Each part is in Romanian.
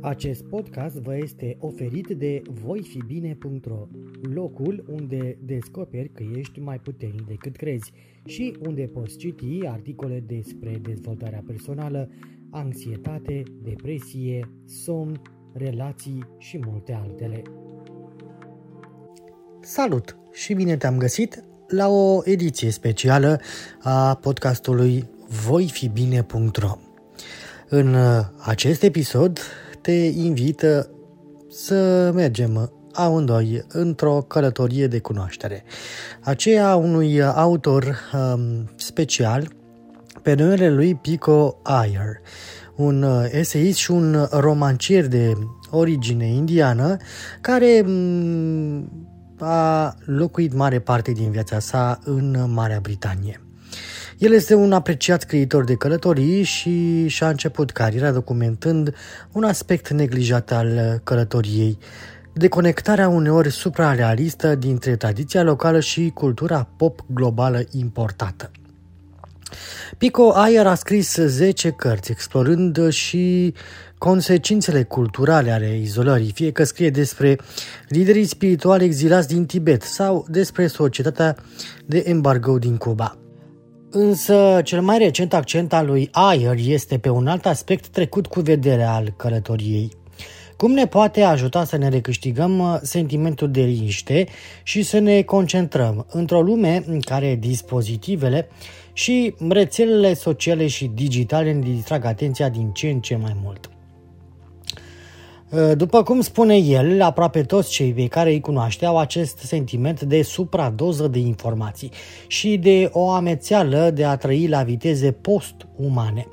Acest podcast vă este oferit de voifibine.ro, locul unde descoperi că ești mai puternic decât crezi și unde poți citi articole despre dezvoltarea personală, anxietate, depresie, somn, relații și multe altele. Salut și bine te-am găsit la o ediție specială a podcastului voifibine.ro. În acest episod te invită să mergem amândoi într-o călătorie de cunoaștere. Aceea unui autor um, special pe numele lui Pico Iyer, un uh, eseist și un romancier de origine indiană care um, a locuit mare parte din viața sa în Marea Britanie. El este un apreciat scriitor de călătorii și și-a început cariera documentând un aspect neglijat al călătoriei, deconectarea uneori suprarealistă dintre tradiția locală și cultura pop globală importată. Pico Ayer a scris 10 cărți, explorând și consecințele culturale ale izolării, fie că scrie despre liderii spirituali exilați din Tibet sau despre societatea de embargo din Cuba. Însă cel mai recent accent al lui Ayer este pe un alt aspect trecut cu vedere al călătoriei. Cum ne poate ajuta să ne recâștigăm uh, sentimentul de liniște și să ne concentrăm într-o lume în care dispozitivele și rețelele sociale și digitale ne distrag atenția din ce în ce mai mult. Uh, după cum spune el, aproape toți cei pe care îi cunoaște au acest sentiment de supradoză de informații și de o amețeală de a trăi la viteze post-umane.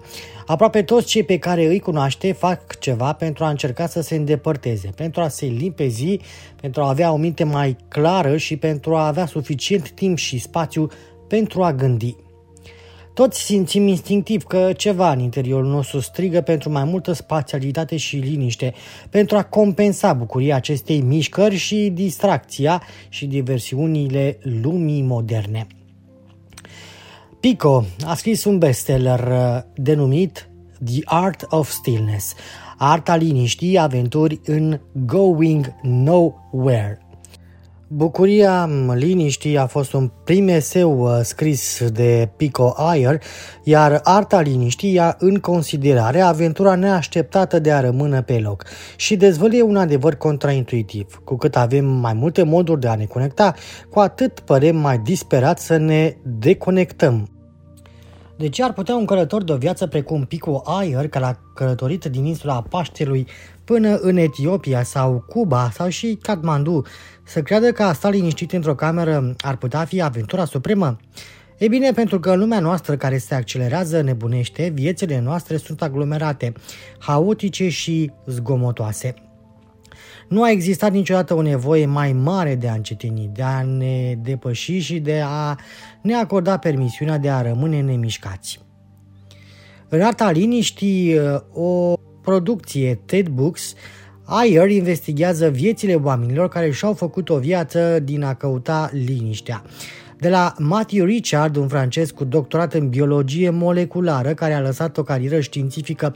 Aproape toți cei pe care îi cunoaște fac ceva pentru a încerca să se îndepărteze, pentru a se limpezi, pentru a avea o minte mai clară și pentru a avea suficient timp și spațiu pentru a gândi. Toți simțim instinctiv că ceva în interiorul nostru strigă pentru mai multă spațialitate și liniște, pentru a compensa bucuria acestei mișcări și distracția și diversiunile lumii moderne. Pico a scris un bestseller uh, denumit The Art of Stillness, arta liniștii, aventuri în Going Nowhere. Bucuria liniștii a fost un prim eseu uh, scris de Pico Ayer, iar arta liniștii ia în considerare aventura neașteptată de a rămâne pe loc și dezvăluie un adevăr contraintuitiv. Cu cât avem mai multe moduri de a ne conecta, cu atât părem mai disperat să ne deconectăm. De ce ar putea un călător de o viață precum Pico Ayer, care a călătorit din insula Paștelui până în Etiopia sau Cuba sau și Kathmandu, să creadă că a sta liniștit într-o cameră ar putea fi aventura supremă? E bine, pentru că în lumea noastră care se accelerează nebunește, viețile noastre sunt aglomerate, haotice și zgomotoase. Nu a existat niciodată o nevoie mai mare de a încetini, de a ne depăși și de a ne acorda permisiunea de a rămâne nemișcați. În arta liniștii, o producție TED Books, Ayer investigează viețile oamenilor care și-au făcut o viață din a căuta liniștea. De la Matthew Richard, un francez cu doctorat în biologie moleculară care a lăsat o carieră științifică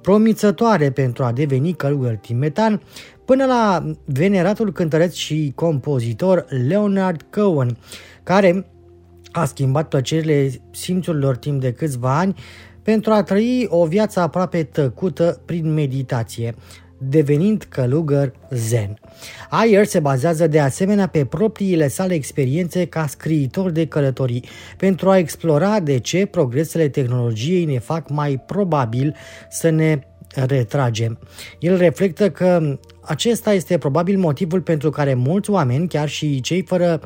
promițătoare pentru a deveni călugăr tibetan, până la veneratul cântăreț și compozitor Leonard Cohen, care a schimbat plăcerile simțurilor timp de câțiva ani pentru a trăi o viață aproape tăcută prin meditație, devenind călugăr zen. Ayer se bazează de asemenea pe propriile sale experiențe ca scriitor de călătorii, pentru a explora de ce progresele tehnologiei ne fac mai probabil să ne retragem. El reflectă că acesta este probabil motivul pentru care mulți oameni, chiar și cei fără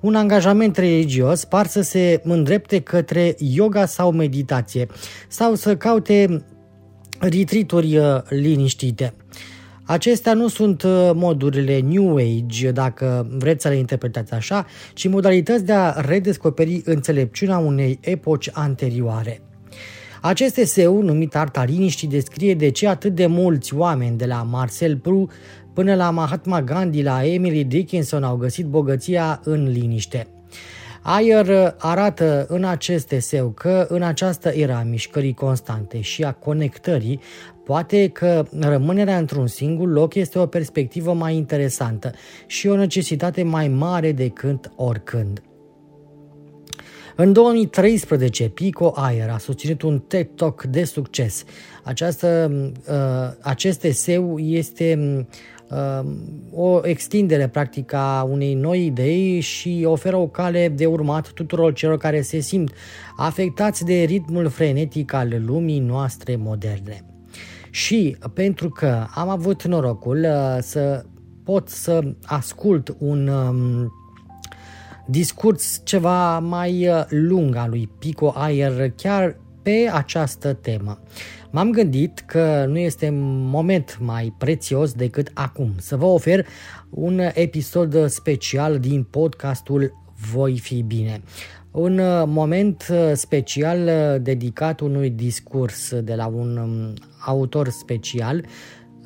un angajament religios, par să se îndrepte către yoga sau meditație sau să caute retrituri uh, liniștite. Acestea nu sunt uh, modurile New Age, dacă vreți să le interpretați așa, ci modalități de a redescoperi înțelepciunea unei epoci anterioare. Acest eseu, numit Arta Liniștii, descrie de ce atât de mulți oameni, de la Marcel Proust până la Mahatma Gandhi, la Emily Dickinson, au găsit bogăția în liniște. Ayer arată în acest eseu că în această era a mișcării constante și a conectării Poate că rămânerea într-un singur loc este o perspectivă mai interesantă și o necesitate mai mare decât oricând. În 2013, Pico Ayer a susținut un TED Talk de succes. Această, uh, acest eseu este uh, o extindere practic a unei noi idei și oferă o cale de urmat tuturor celor care se simt afectați de ritmul frenetic al lumii noastre moderne. Și pentru că am avut norocul uh, să pot să ascult un um, discurs ceva mai uh, lung al lui Pico Ayer chiar pe această temă. M-am gândit că nu este moment mai prețios decât acum să vă ofer un episod special din podcastul Voi fi bine. Un uh, moment uh, special dedicat unui discurs de la un um, autor special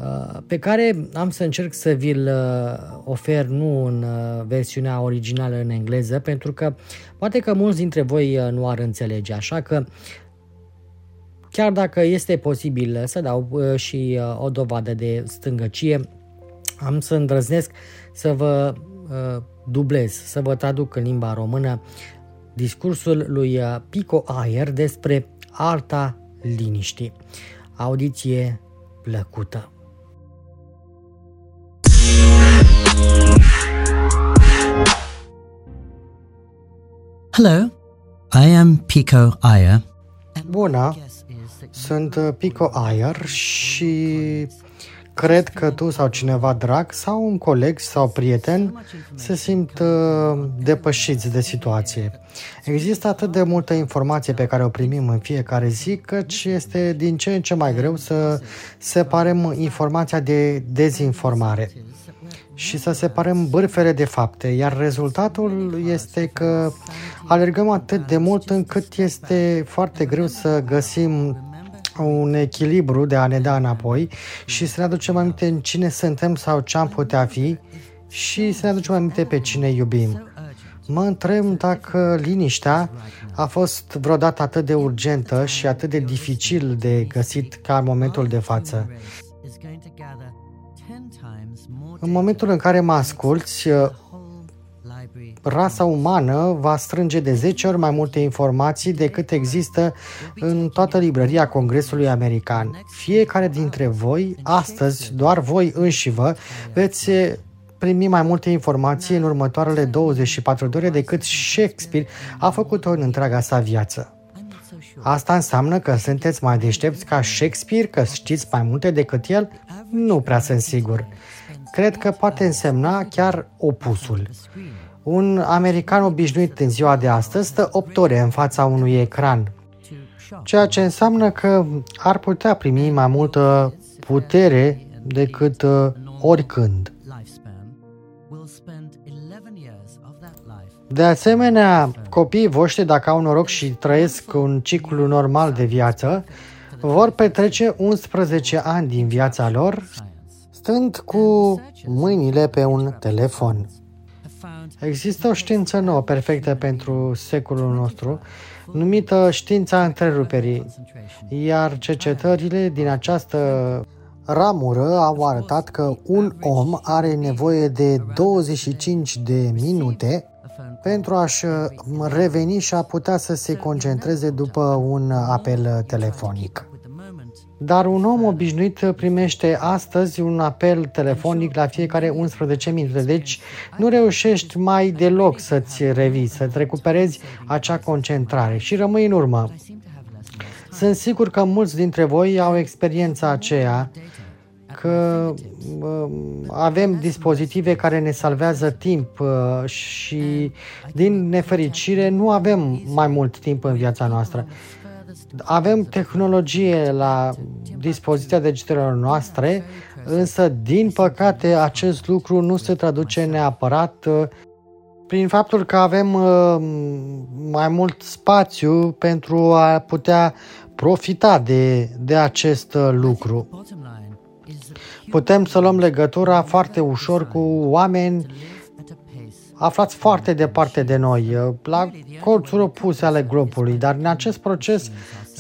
Uh, pe care am să încerc să vi-l uh, ofer nu în uh, versiunea originală în engleză, pentru că poate că mulți dintre voi nu ar înțelege, așa că chiar dacă este posibil să dau și o dovadă de stângăcie, am să îndrăznesc să vă dublez, să vă traduc în limba română discursul lui Pico Ayer despre arta liniștii. Audiție plăcută! Hello, I am Pico Ayer. Bună, sunt uh, Pico Ayer și cred că tu sau cineva drag sau un coleg sau prieten se simt uh, depășiți de situație. Există atât de multă informație pe care o primim în fiecare zi, căci este din ce în ce mai greu să separăm informația de dezinformare și să separăm bârfele de fapte, iar rezultatul este că alergăm atât de mult încât este foarte greu să găsim un echilibru de a ne da înapoi și să ne aducem aminte în cine suntem sau ce am putea fi și să ne aducem aminte pe cine iubim. Mă întreb dacă liniștea a fost vreodată atât de urgentă și atât de dificil de găsit ca în momentul de față. În momentul în care mă asculți, uh, rasa umană va strânge de 10 ori mai multe informații decât există în toată librăria Congresului American. Fiecare dintre voi, astăzi, doar voi înși vă, veți primi mai multe informații în următoarele 24 de ore decât Shakespeare a făcut-o în întreaga sa viață. Asta înseamnă că sunteți mai deștepți ca Shakespeare, că știți mai multe decât el? Nu prea sunt sigur cred că poate însemna chiar opusul. Un american obișnuit în ziua de astăzi stă 8 ore în fața unui ecran, ceea ce înseamnă că ar putea primi mai multă putere decât uh, oricând. De asemenea, copiii voștri, dacă au noroc și trăiesc un ciclu normal de viață, vor petrece 11 ani din viața lor stând cu mâinile pe un telefon. Există o știință nouă, perfectă pentru secolul nostru, numită știința întreruperii, iar cercetările din această ramură au arătat că un om are nevoie de 25 de minute pentru a-și reveni și a putea să se concentreze după un apel telefonic. Dar un om obișnuit primește astăzi un apel telefonic la fiecare 11 minute, deci nu reușești mai deloc să-ți revii, să-ți recuperezi acea concentrare și rămâi în urmă. Sunt sigur că mulți dintre voi au experiența aceea că avem dispozitive care ne salvează timp uh, și din nefericire nu avem mai mult timp în viața noastră. Avem tehnologie la dispoziția digitelor noastre, însă, din păcate, acest lucru nu se traduce neapărat uh, prin faptul că avem uh, mai mult spațiu pentru a putea profita de, de acest uh, lucru. Putem să luăm legătura foarte ușor cu oameni aflați foarte departe de noi, la colțuri opuse ale globului, dar în acest proces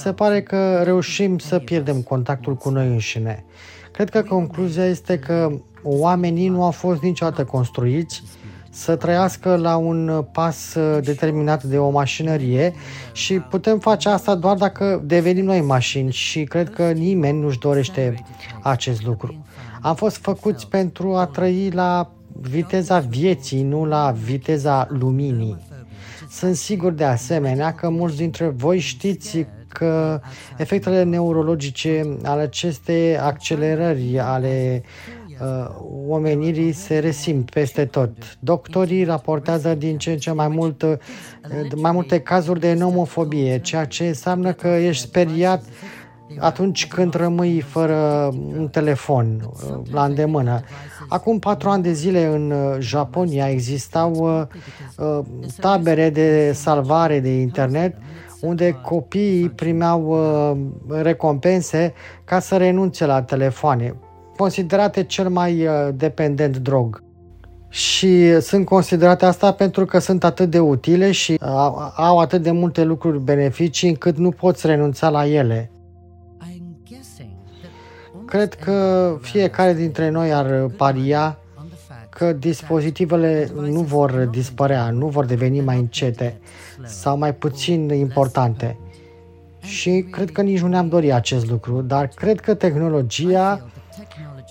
se pare că reușim să pierdem contactul cu noi înșine. Cred că concluzia este că oamenii nu au fost niciodată construiți să trăiască la un pas determinat de o mașinărie și putem face asta doar dacă devenim noi mașini și cred că nimeni nu-și dorește acest lucru. Am fost făcuți pentru a trăi la viteza vieții, nu la viteza luminii. Sunt sigur de asemenea că mulți dintre voi știți că efectele neurologice ale acestei accelerări ale uh, omenirii se resimt peste tot. Doctorii raportează din ce în ce mai, mult, uh, mai multe cazuri de nomofobie, ceea ce înseamnă că ești speriat atunci când rămâi fără un telefon uh, la îndemână. Acum patru ani de zile în uh, Japonia existau uh, tabere de salvare de internet unde copiii primeau recompense ca să renunțe la telefoane, considerate cel mai dependent drog. Și sunt considerate asta pentru că sunt atât de utile și au atât de multe lucruri beneficii încât nu poți renunța la ele. Cred că fiecare dintre noi ar paria că dispozitivele nu vor dispărea, nu vor deveni mai încete sau mai puțin importante. Și cred că nici nu ne-am dorit acest lucru, dar cred că tehnologia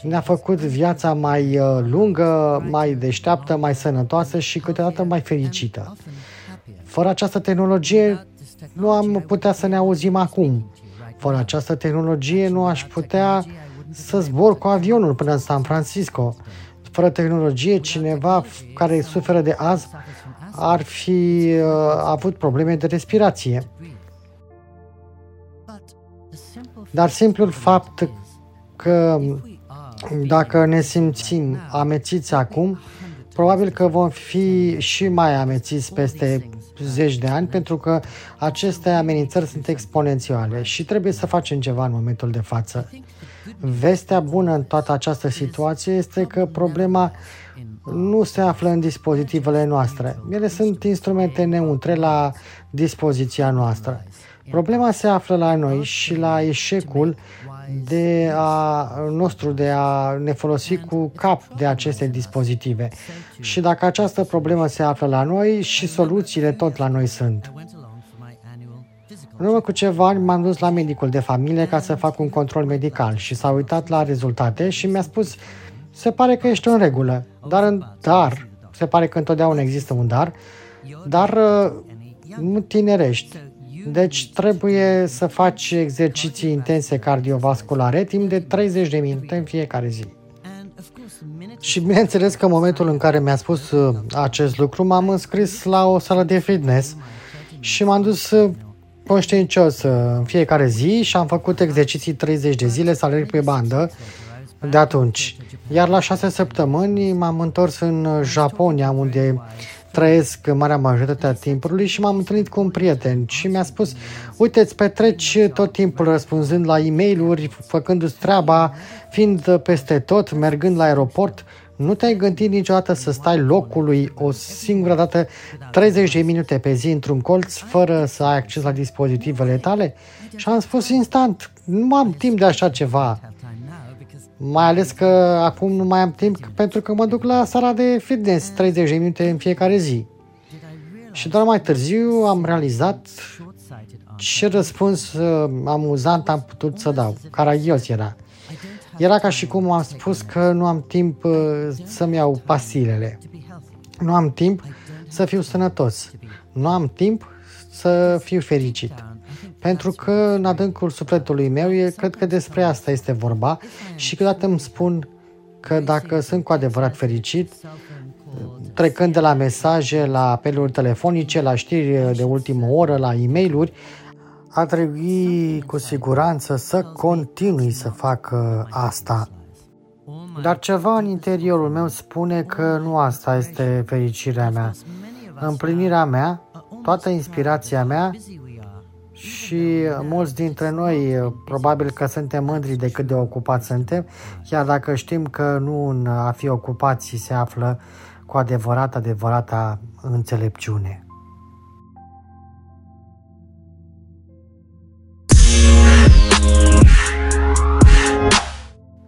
ne-a făcut viața mai uh, lungă, mai deșteaptă, mai sănătoasă și câteodată mai fericită. Fără această tehnologie nu am putea să ne auzim acum. Fără această tehnologie nu aș putea să zbor cu avionul până în San Francisco. Fără tehnologie, cineva care suferă de az ar fi uh, avut probleme de respirație. Dar simplul fapt că dacă ne simțim amețiți acum, probabil că vom fi și mai amețiți peste zeci de ani, pentru că aceste amenințări sunt exponențiale și trebuie să facem ceva în momentul de față. Vestea bună în toată această situație este că problema nu se află în dispozitivele noastre. Ele sunt instrumente neutre la dispoziția noastră. Problema se află la noi și la eșecul de a, nostru de a ne folosi cu cap de aceste dispozitive. Și dacă această problemă se află la noi, și soluțiile tot la noi sunt. În urmă cu ceva ani m-am dus la medicul de familie ca să fac un control medical și s-a uitat la rezultate și mi-a spus se pare că ești în regulă, dar, în, dar se pare că întotdeauna există un dar, dar uh, nu tinerești. Deci trebuie să faci exerciții intense cardiovasculare timp de 30 de minute în fiecare zi. Și bineînțeles că în momentul în care mi-a spus uh, acest lucru, m-am înscris la o sală de fitness și m-am dus uh, conștiincios în fiecare zi și am făcut exerciții 30 de zile să alerg pe bandă de atunci. Iar la șase săptămâni m-am întors în Japonia, unde trăiesc marea majoritate a timpului și m-am întâlnit cu un prieten și mi-a spus uite, îți petreci tot timpul răspunzând la e mail făcându-ți treaba, fiind peste tot, mergând la aeroport, nu te-ai gândit niciodată să stai locului o singură dată 30 de minute pe zi într-un colț fără să ai acces la dispozitivele tale? Și am spus instant, nu am timp de așa ceva. Mai ales că acum nu mai am timp pentru că mă duc la sala de fitness 30 de minute în fiecare zi. Și doar mai târziu am realizat ce răspuns uh, amuzant am putut să dau. Caragios era. Era ca și cum am spus că nu am timp uh, să-mi iau pastilele. Nu am timp să fiu sănătos. Nu am timp să fiu fericit. Pentru că în adâncul sufletului meu, e, cred că despre asta este vorba și câteodată îmi spun că dacă sunt cu adevărat fericit, trecând de la mesaje, la apeluri telefonice, la știri de ultimă oră, la e mail ar trebui cu siguranță să continui să fac asta. Dar ceva în interiorul meu spune că nu asta este fericirea mea. Împlinirea mea, toată inspirația mea și mulți dintre noi probabil că suntem mândri de cât de ocupați suntem, chiar dacă știm că nu în a fi ocupați se află cu adevărat adevărata înțelepciune.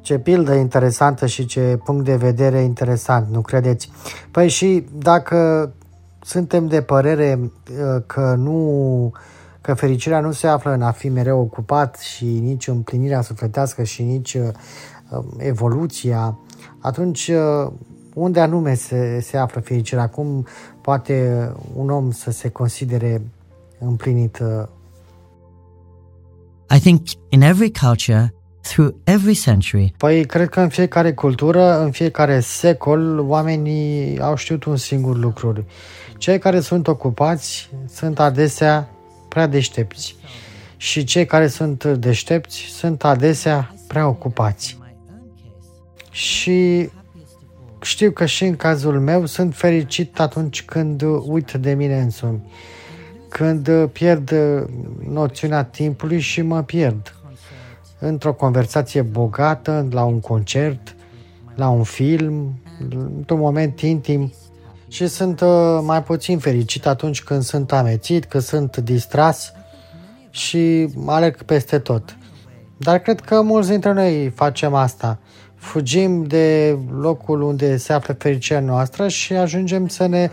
Ce pildă interesantă și ce punct de vedere interesant, nu credeți? Păi și dacă suntem de părere uh, că nu că fericirea nu se află în a fi mereu ocupat și nici împlinirea sufletească și nici uh, um, evoluția, atunci uh, unde anume se, se află fericirea? Cum poate un om să se considere împlinit? I think in every culture through every century. Păi, cred că în fiecare cultură, în fiecare secol, oamenii au știut un singur lucru. Cei care sunt ocupați sunt adesea prea deștepți și cei care sunt deștepți sunt adesea prea ocupați. Și știu că și în cazul meu sunt fericit atunci când uit de mine însumi, când pierd noțiunea timpului și mă pierd într-o conversație bogată, la un concert, la un film, într-un moment intim și sunt uh, mai puțin fericit atunci când sunt amețit, când sunt distras și alerg peste tot. Dar cred că mulți dintre noi facem asta. Fugim de locul unde se află fericirea noastră și ajungem să ne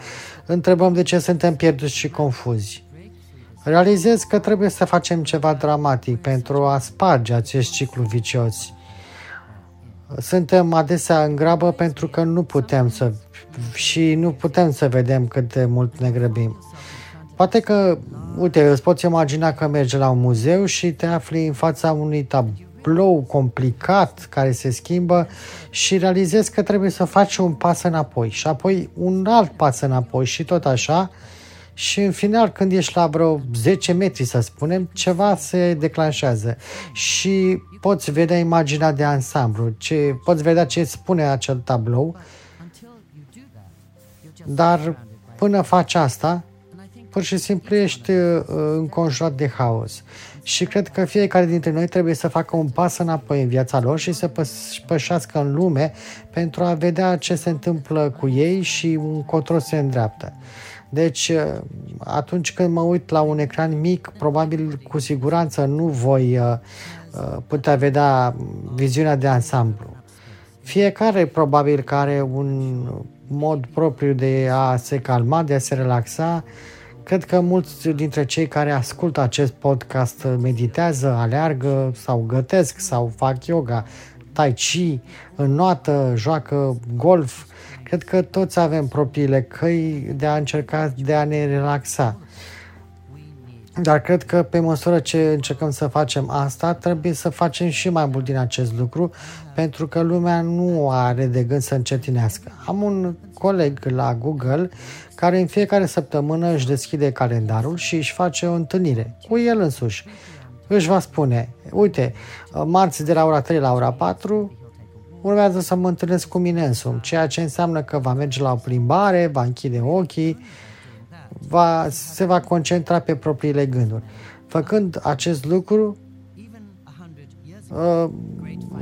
întrebăm de ce suntem pierduți și confuzi. Realizez că trebuie să facem ceva dramatic pentru a sparge acest ciclu vicios. Suntem adesea în grabă pentru că nu putem să și nu putem să vedem cât de mult ne grăbim. Poate că, uite, îți poți imagina că mergi la un muzeu și te afli în fața unui tablou complicat care se schimbă și realizezi că trebuie să faci un pas înapoi și apoi un alt pas înapoi și tot așa și în final când ești la vreo 10 metri, să spunem, ceva se declanșează și poți vedea imaginea de ansamblu, ce, poți vedea ce spune acel tablou, dar până faci asta, pur și simplu ești uh, înconjurat de haos. Și cred că fiecare dintre noi trebuie să facă un pas înapoi în viața lor și să pășească în lume pentru a vedea ce se întâmplă cu ei și un control se îndreaptă. Deci, uh, atunci când mă uit la un ecran mic, probabil cu siguranță nu voi uh, uh, putea vedea viziunea de ansamblu. Fiecare probabil că are un mod propriu de a se calma, de a se relaxa. Cred că mulți dintre cei care ascultă acest podcast meditează, aleargă sau gătesc sau fac yoga, tai chi, înnoată, joacă golf, Cred că toți avem propriile căi de a încerca de a ne relaxa. Dar cred că pe măsură ce încercăm să facem asta, trebuie să facem și mai mult din acest lucru, pentru că lumea nu are de gând să încetinească. Am un coleg la Google care în fiecare săptămână își deschide calendarul și își face o întâlnire cu el însuși. Își va spune, uite, marți de la ora 3 la ora 4 urmează să mă întâlnesc cu mine însumi, ceea ce înseamnă că va merge la o plimbare, va închide ochii, va, se va concentra pe propriile gânduri. Făcând acest lucru, uh,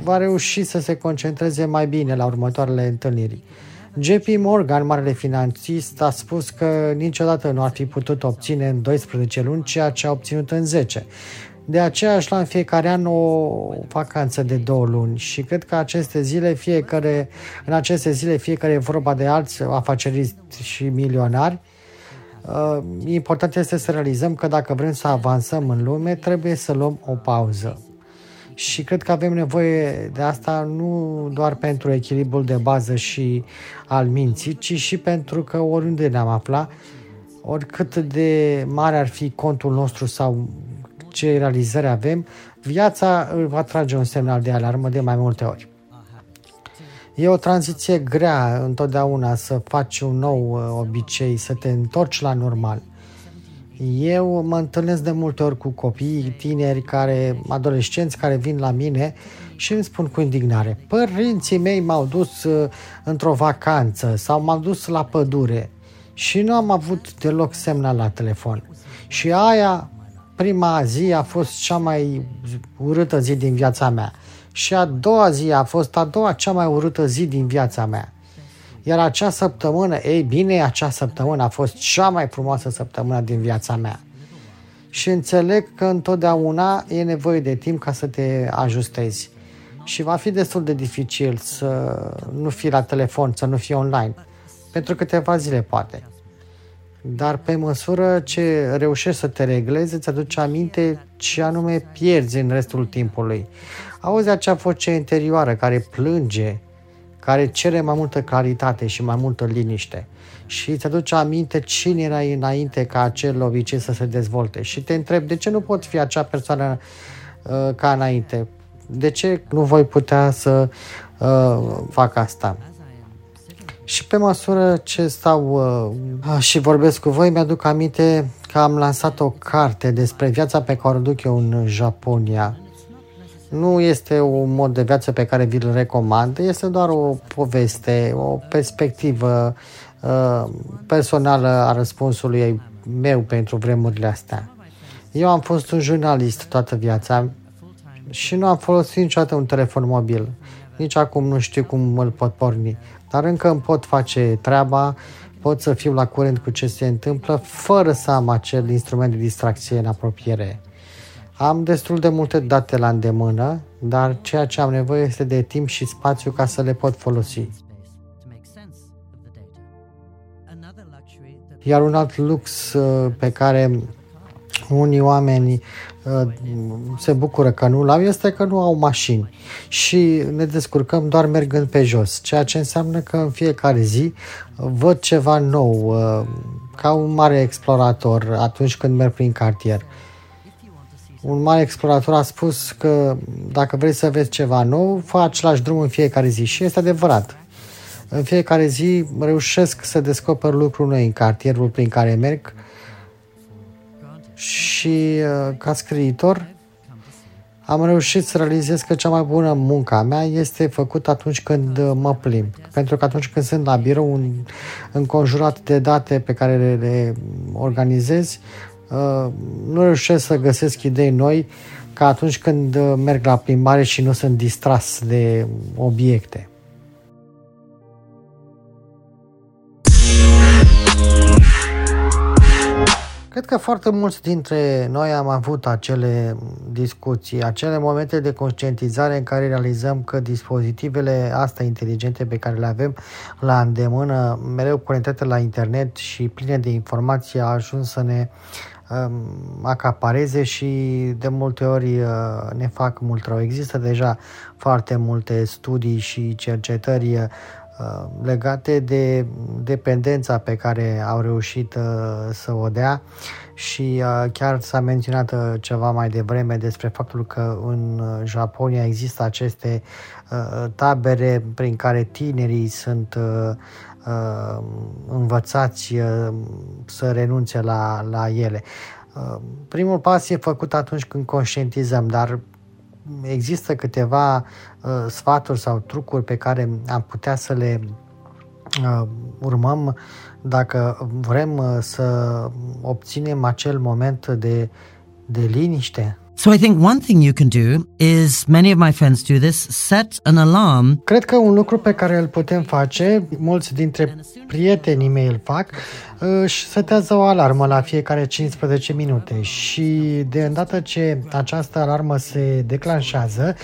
va reuși să se concentreze mai bine la următoarele întâlniri. JP Morgan, marele finanțist, a spus că niciodată nu ar fi putut obține în 12 luni ceea ce a obținut în 10. De aceea își lua în fiecare an o vacanță de două luni și cred că aceste zile, fiecare, în aceste zile fiecare e vorba de alți afaceriști și milionari. Uh, important este să realizăm că dacă vrem să avansăm în lume, trebuie să luăm o pauză. Și cred că avem nevoie de asta nu doar pentru echilibrul de bază și al minții, ci și pentru că oriunde ne-am aflat, oricât de mare ar fi contul nostru sau ce realizări avem, viața îl va trage un semnal de alarmă de mai multe ori. E o tranziție grea întotdeauna să faci un nou uh, obicei, să te întorci la normal. Eu mă întâlnesc de multe ori cu copii, tineri, care, adolescenți care vin la mine și îmi spun cu indignare, părinții mei m-au dus uh, într-o vacanță sau m-au dus la pădure și nu am avut deloc semnal la telefon. Și aia prima zi a fost cea mai urâtă zi din viața mea și a doua zi a fost a doua cea mai urâtă zi din viața mea. Iar acea săptămână, ei bine, acea săptămână a fost cea mai frumoasă săptămână din viața mea. Și înțeleg că întotdeauna e nevoie de timp ca să te ajustezi. și va fi destul de dificil să nu fii la telefon, să nu fii online. Pentru câteva zile poate. Dar pe măsură ce reușești să te reglezi, îți aduce aminte ce anume pierzi în restul timpului. Auzi acea voce interioară care plânge, care cere mai multă claritate și mai multă liniște și îți aduce aminte cine erai înainte ca acel obicei să se dezvolte și te întreb de ce nu pot fi acea persoană uh, ca înainte? De ce nu voi putea să uh, fac asta? Și pe măsură ce stau uh, și vorbesc cu voi, mi-aduc aminte că am lansat o carte despre viața pe care o duc eu în Japonia. Nu este un mod de viață pe care vi-l recomand, este doar o poveste, o perspectivă uh, personală a răspunsului meu pentru vremurile astea. Eu am fost un jurnalist toată viața și nu am folosit niciodată un telefon mobil. Nici acum nu știu cum îl pot porni. Dar încă îmi pot face treaba, pot să fiu la curent cu ce se întâmplă, fără să am acel instrument de distracție în apropiere. Am destul de multe date la îndemână, dar ceea ce am nevoie este de timp și spațiu ca să le pot folosi. Iar un alt lux uh, pe care unii oameni uh, se bucură că nu l-au este că nu au mașini și ne descurcăm doar mergând pe jos, ceea ce înseamnă că în fiecare zi văd ceva nou, uh, ca un mare explorator atunci când merg prin cartier. Un mare explorator a spus că dacă vrei să vezi ceva nou, fă același drum în fiecare zi și este adevărat. În fiecare zi reușesc să descoper lucruri noi în cartierul prin care merg și uh, ca scriitor am reușit să realizez că cea mai bună muncă a mea este făcută atunci când uh, mă plimb. Pentru că atunci când sunt la birou un, înconjurat de date pe care le, le organizez, uh, nu reușesc să găsesc idei noi ca atunci când merg la plimbare și nu sunt distras de obiecte. Cred că foarte mulți dintre noi am avut acele discuții, acele momente de conștientizare în care realizăm că dispozitivele astea inteligente pe care le avem la îndemână, mereu conectate la internet și pline de informații, au ajuns să ne um, acapareze și de multe ori uh, ne fac mult rău. Există deja foarte multe studii și cercetări uh, Uh, legate de dependența pe care au reușit uh, să o dea și uh, chiar s-a menționat ceva mai devreme despre faptul că în Japonia există aceste tabere prin care tinerii sunt învățați să renunțe la, la ele. Primul pas e făcut atunci când conștientizăm, dar există câteva uh, sfaturi sau trucuri pe care am putea să le uh, urmăm dacă vrem uh, să obținem acel moment de, de liniște? So I think one thing you can do is many of my friends do this, set an alarm. Cred că un lucru pe care îl putem face, mulți dintre prietenii mei îl fac, își setează o alarmă la fiecare 15 minute. Și de îndată ce această alarmă se declanșează,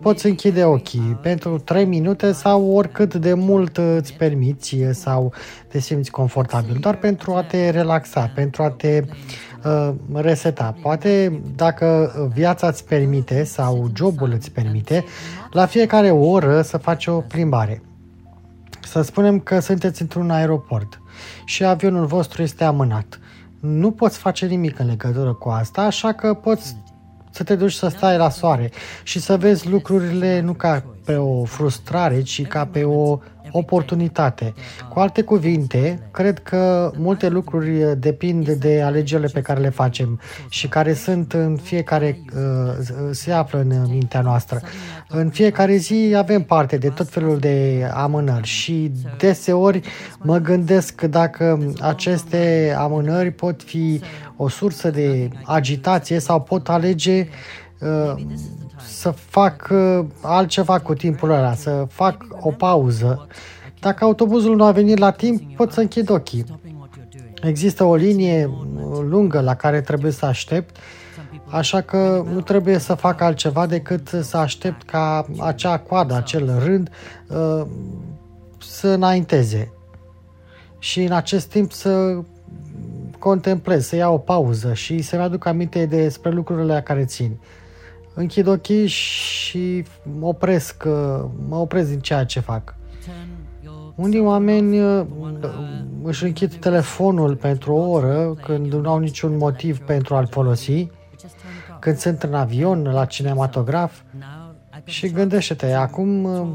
poți închide ochii. Pentru 3 minute sau oricât de mult îți permiți sau te simți confortabil, doar pentru a te relaxa, pentru a te uh, reseta. Poate dacă viața îți permite sau jobul îți permite, la fiecare oră să faci o plimbare. Să spunem că sunteți într-un aeroport și avionul vostru este amânat. Nu poți face nimic în legătură cu asta, așa că poți să te duci să stai la soare și să vezi lucrurile nu ca pe o frustrare, ci ca pe o oportunitate. Cu alte cuvinte, cred că multe lucruri depind de alegerile pe care le facem și care sunt în fiecare, uh, se află în mintea noastră. În fiecare zi avem parte de tot felul de amânări și deseori mă gândesc dacă aceste amânări pot fi o sursă de agitație sau pot alege uh, să fac uh, altceva cu timpul ăla, să fac o pauză. Dacă autobuzul nu a venit la timp, pot să închid ochii. Există o linie lungă la care trebuie să aștept Așa că nu trebuie să fac altceva decât să aștept ca acea coadă, acel rând uh, să înainteze. Și în acest timp să contemplez, să iau o pauză și să-mi aduc aminte despre lucrurile la care țin. Închid ochii și mă opresc, uh, mă opresc din ceea ce fac. Unii oameni uh, își închid telefonul pentru o oră când nu au niciun motiv pentru a-l folosi, când sunt în avion, la cinematograf și gândește-te, acum uh,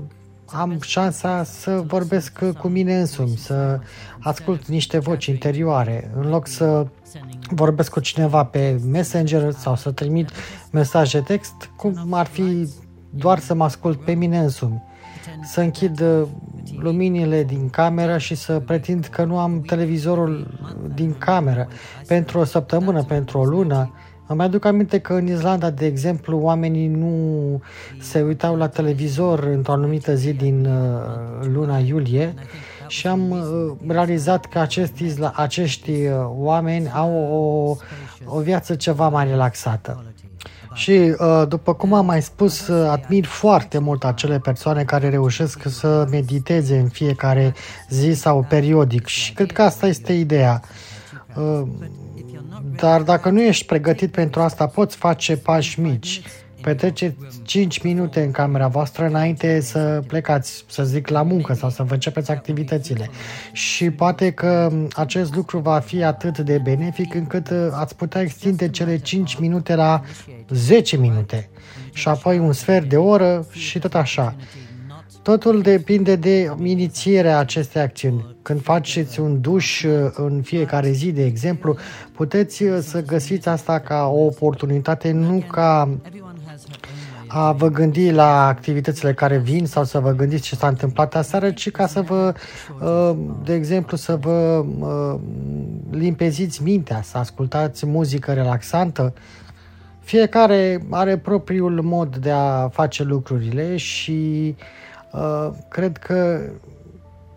am șansa să vorbesc cu mine însumi, să ascult niște voci interioare, în loc să vorbesc cu cineva pe Messenger sau să trimit mesaje text, cum ar fi doar să mă ascult pe mine însumi. Să închid uh, luminile din cameră și să pretind că nu am televizorul din cameră pentru o săptămână, pentru o lună. Îmi aduc aminte că în Islanda, de exemplu, oamenii nu se uitau la televizor într-o anumită zi din uh, luna iulie și am uh, realizat că acești, acești oameni au o, o viață ceva mai relaxată. Și, uh, după cum am mai spus, uh, admir foarte mult acele persoane care reușesc să mediteze în fiecare zi sau periodic și cred că asta este ideea. Uh, dar dacă nu ești pregătit pentru asta, poți face pași mici petreceți 5 minute în camera voastră înainte să plecați, să zic, la muncă sau să vă începeți activitățile. Și poate că acest lucru va fi atât de benefic încât uh, ați putea extinde cele 5 minute la 10 minute și apoi un sfert de oră și tot așa. Totul depinde de inițierea acestei acțiuni. Când faceți un duș uh, în fiecare zi, de exemplu, puteți uh, să găsiți asta ca o oportunitate, nu ca a vă gândi la activitățile care vin sau să vă gândiți ce s-a întâmplat aseară, ci ca să vă, uh, de exemplu, să vă uh, limpeziți mintea, să ascultați muzică relaxantă. Fiecare are propriul mod de a face lucrurile și uh, cred că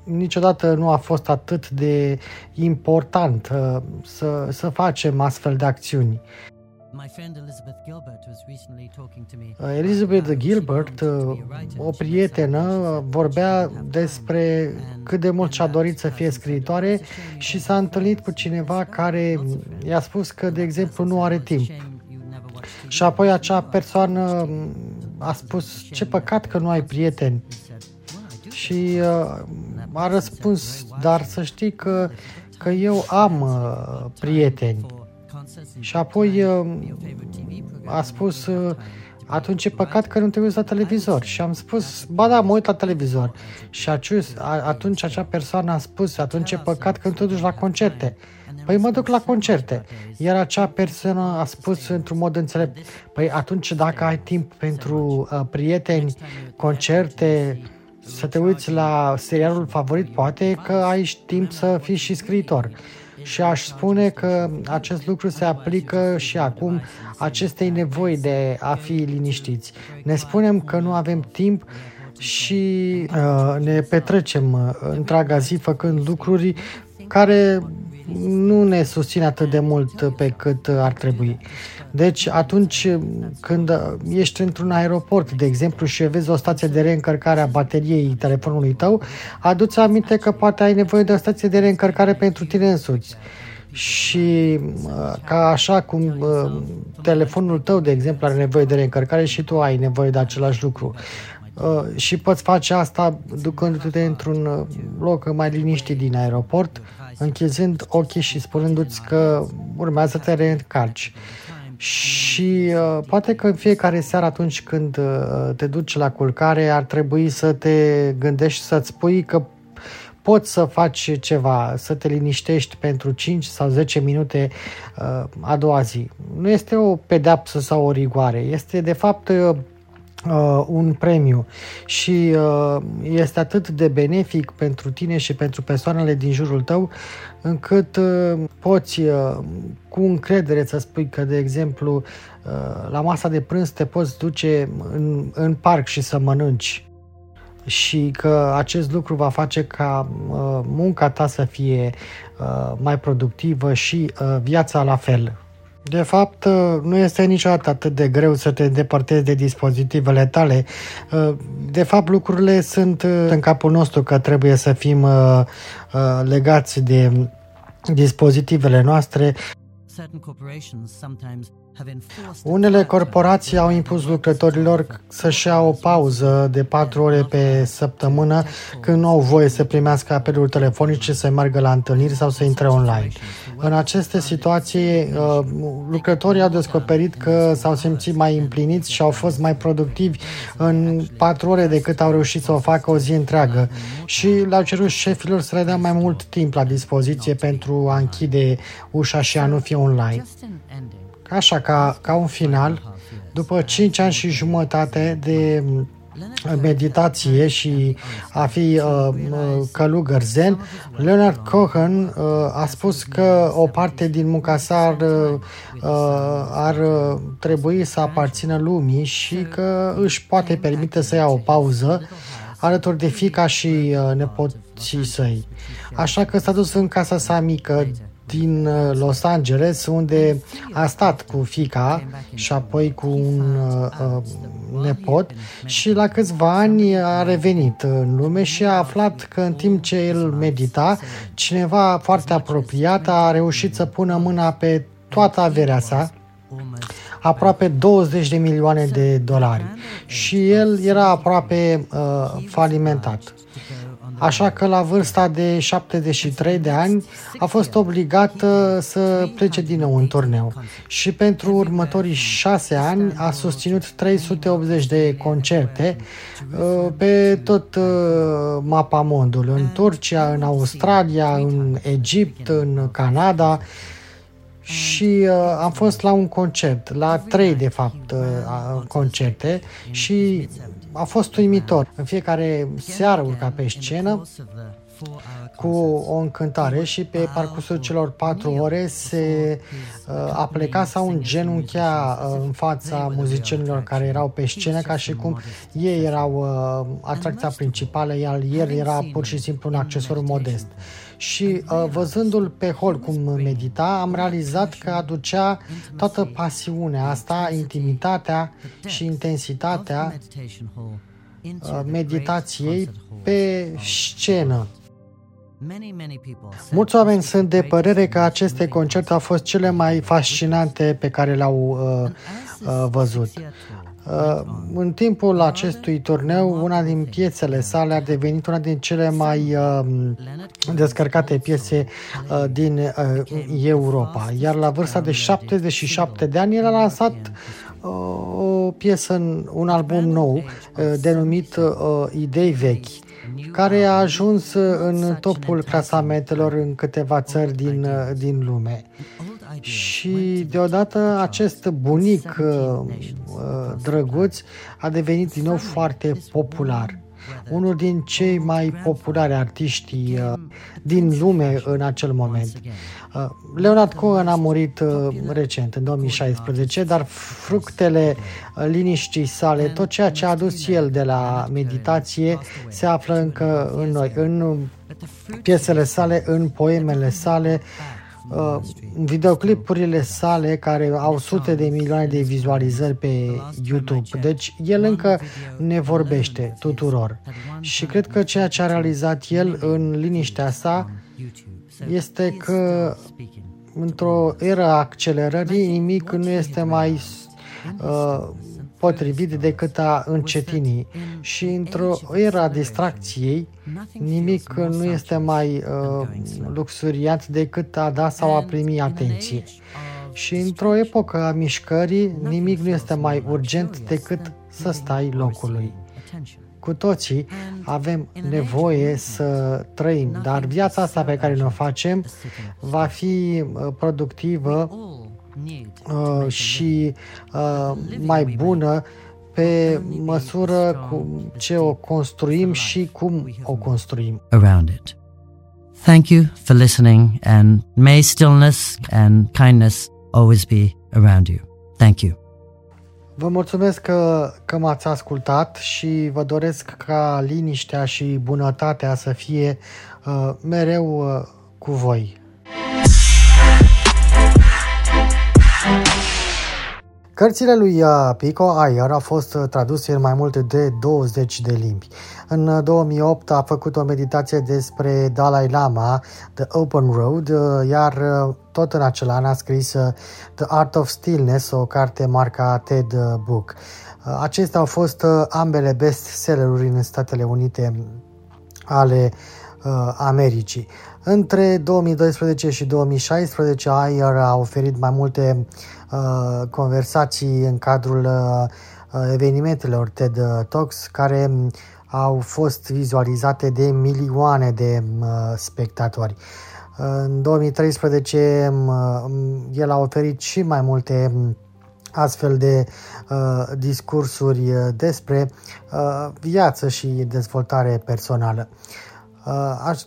niciodată nu a fost atât de important să, să facem astfel de acțiuni. Elizabeth Gilbert, uh, o prietenă, vorbea despre cât de mult și-a dorit să fie scriitoare și s-a întâlnit cu cineva care i-a spus că, de exemplu, nu are timp. Și apoi acea persoană a spus, ce păcat că nu ai prieteni. Și uh, a răspuns, dar să știi că, că eu am uh, prieteni. Și apoi uh, a spus, uh, atunci e păcat că nu te uiți la televizor. Și am spus, ba da, mă uit la televizor. Și atunci acea persoană a spus, atunci e păcat că nu te duci la concerte. Păi mă duc la concerte. Iar acea persoană a spus într-un mod înțelept, păi atunci dacă ai timp pentru uh, prieteni, concerte, să te uiți la serialul favorit, poate că ai timp să fii și scriitor și aș spune că acest lucru se aplică și acum acestei nevoi de a fi liniștiți. Ne spunem că nu avem timp și uh, ne petrecem uh, întreaga zi făcând lucruri care nu ne susține atât de mult pe cât ar trebui. Deci atunci când ești într-un aeroport, de exemplu, și vezi o stație de reîncărcare a bateriei telefonului tău, aduți aminte că poate ai nevoie de o stație de reîncărcare pentru tine însuți. Și ca așa cum uh, telefonul tău, de exemplu, are nevoie de reîncărcare și tu ai nevoie de același lucru. Uh, și poți face asta ducându-te într-un uh, loc mai liniștit din aeroport, închizând ochii și spunându-ți că urmează să te reîncarci. Și uh, poate că în fiecare seară atunci când uh, te duci la culcare ar trebui să te gândești să-ți spui că poți să faci ceva, să te liniștești pentru 5 sau 10 minute uh, a doua zi. Nu este o pedeapsă sau o rigoare, este de fapt uh, uh, un premiu și uh, este atât de benefic pentru tine și pentru persoanele din jurul tău încât uh, poți uh, cu încredere să spui că, de exemplu, uh, la masa de prânz te poți duce în, în parc și să mănânci și că acest lucru va face ca uh, munca ta să fie uh, mai productivă și uh, viața la fel. De fapt, nu este niciodată atât de greu să te îndepărtezi de dispozitivele tale. De fapt, lucrurile sunt în capul nostru că trebuie să fim legați de dispozitivele noastre. Unele corporații au impus lucrătorilor să-și ia o pauză de 4 ore pe săptămână când nu au voie să primească apeluri telefonice, să meargă la întâlniri sau să intre online. În aceste situații, uh, lucrătorii au descoperit că s-au simțit mai împliniți și au fost mai productivi în 4 ore decât au reușit să o facă o zi întreagă și le-au cerut șefilor să le dea mai mult timp la dispoziție pentru a închide ușa și a nu fi online. Așa, ca, ca un final, după 5 ani și jumătate de meditație și a fi uh, uh, călugăr zen, Leonard Cohen uh, a spus că o parte din munca sa ar, uh, ar trebui să aparțină lumii și că își poate permite să ia o pauză alături de fica și uh, nepoții săi. Așa că s-a dus în casa sa mică din uh, Los Angeles, unde a stat cu fica și apoi cu un uh, uh, nepot și la câțiva ani a revenit în lume și a aflat că în timp ce el medita, cineva foarte apropiat a reușit să pună mâna pe toată averea sa, aproape 20 de milioane de dolari. Și el era aproape uh, falimentat așa că la vârsta de 73 de ani a fost obligată să plece din nou în turneu. Și pentru următorii șase ani a susținut 380 de concerte uh, pe tot uh, mapa mondului, în Turcia, în Australia, în Egipt, în Canada. Și uh, am fost la un concert, la trei de fapt uh, concerte și a fost uimitor. În fiecare seară urca pe scenă cu o încântare și pe parcursul celor patru ore se uh, apleca sau un genunchea uh, în fața muzicienilor care erau pe scenă ca și cum ei erau uh, atracția principală, iar el era pur și simplu un accesoriu modest. Și uh, văzându-l pe hol cum medita, am realizat că aducea toată pasiunea asta, intimitatea și intensitatea uh, meditației pe scenă. Mulți oameni sunt de părere că aceste concerte au fost cele mai fascinante pe care le-au uh, uh, văzut. Uh, în timpul acestui turneu, una din piețele sale a devenit una din cele mai uh, descărcate piese uh, din uh, Europa. Iar la vârsta de 77 de ani, el a lansat uh, o piesă, un album nou, uh, denumit uh, Idei vechi care a ajuns în topul clasamentelor în câteva țări din, din lume. Și deodată acest bunic uh, uh, drăguț a devenit din nou foarte popular. Unul din cei mai populari artiști uh, din lume în acel moment. Uh, Leonard Cohen a murit uh, recent, în 2016, dar fructele uh, liniștii sale, tot ceea ce a adus el de la meditație, se află încă în noi, în piesele sale, în poemele sale, în videoclipurile sale care au sute de milioane de vizualizări pe YouTube. Deci el încă ne vorbește tuturor. Și cred că ceea ce a realizat el în liniștea sa este că într-o era accelerării nimic nu este mai uh, potrivit decât a încetini și într-o era distracției nimic nu este mai uh, luxuriat decât a da sau a primi atenție. Și într-o epocă a mișcării nimic nu este mai urgent decât să stai locului. Cu toții avem nevoie să trăim, dar viața asta pe care ne-o facem va fi uh, productivă uh, și uh, mai bună pe măsură cu ce o construim și cum o construim. Around it. Thank you for listening and may stillness and kindness always be around you. Thank you. Vă mulțumesc că, că m-ați ascultat și vă doresc ca liniștea și bunătatea să fie uh, mereu uh, cu voi. Cărțile lui uh, Pico Ayer au fost uh, traduse în mai multe de 20 de limbi. În 2008 uh, a făcut o meditație despre Dalai Lama, The Open Road, iar tot în acel an a scris The Art of Stillness, o carte marca TED Book. Acestea au fost ambele best-selleruri în Statele Unite ale Americii. Între 2012 și 2016, Ayer a oferit mai multe uh, conversații în cadrul uh, evenimentelor TED Talks care au fost vizualizate de milioane de uh, spectatori. În 2013 uh, el a oferit și mai multe astfel de uh, discursuri despre uh, viață și dezvoltare personală. Uh,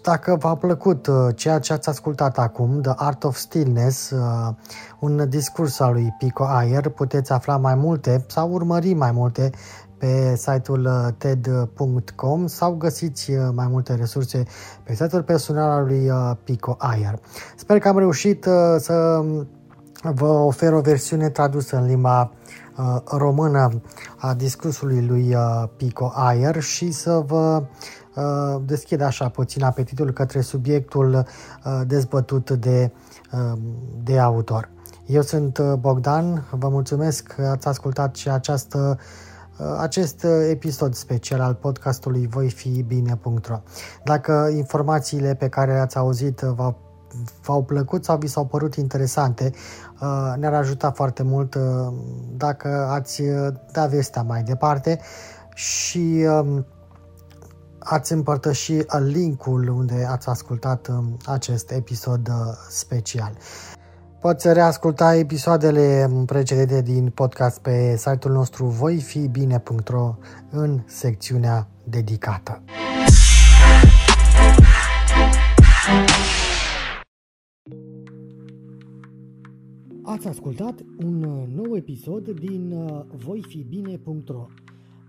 dacă v-a plăcut uh, ceea ce ați ascultat acum, The Art of Stillness, uh, un discurs al lui Pico Ayer, puteți afla mai multe sau urmări mai multe pe site-ul ted.com sau găsiți mai multe resurse pe site-ul personal al lui Pico Ayer. Sper că am reușit să vă ofer o versiune tradusă în limba română a discursului lui Pico Ayer și să vă Uh, deschid așa puțin apetitul către subiectul uh, dezbătut de, uh, de autor. Eu sunt Bogdan, vă mulțumesc că ați ascultat și această, acest episod special al podcastului voi fi bine.ro. Dacă informațiile pe care le-ați auzit v-au, v-au plăcut sau vi s-au părut interesante, ne-ar ajuta foarte mult dacă ați da vestea mai departe și um, ați împărtăși linkul unde ați ascultat um, acest episod uh, special. Poți reasculta episoadele precedente din podcast pe site-ul nostru voifibine.ro în secțiunea dedicată. Ați ascultat un uh, nou episod din uh, voifibine.ro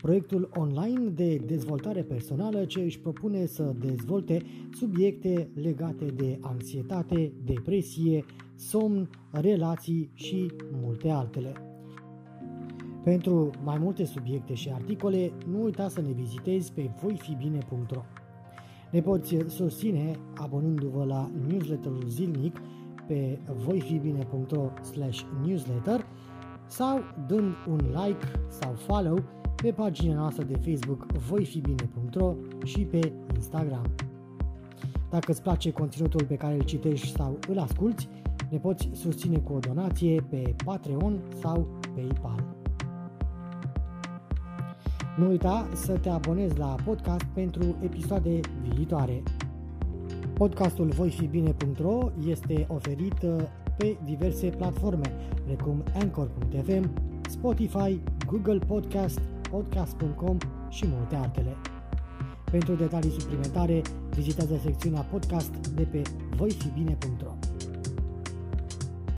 proiectul online de dezvoltare personală ce își propune să dezvolte subiecte legate de anxietate, depresie, somn, relații și multe altele. Pentru mai multe subiecte și articole, nu uita să ne vizitezi pe voifibine.ro. Ne poți susține abonându-vă la newsletterul zilnic pe voifibine.ro newsletter sau dând un like sau follow pe pagina noastră de Facebook voifibine.ro și pe Instagram. Dacă îți place conținutul pe care îl citești sau îl asculti, ne poți susține cu o donație pe Patreon sau PayPal. Nu uita să te abonezi la podcast pentru episoade viitoare. Podcastul voifibine.ro este oferit uh, pe diverse platforme, precum Anchor.fm, Spotify, Google Podcast, podcast.com și multe altele. Pentru detalii suplimentare, vizitează secțiunea podcast de pe voifibine.ro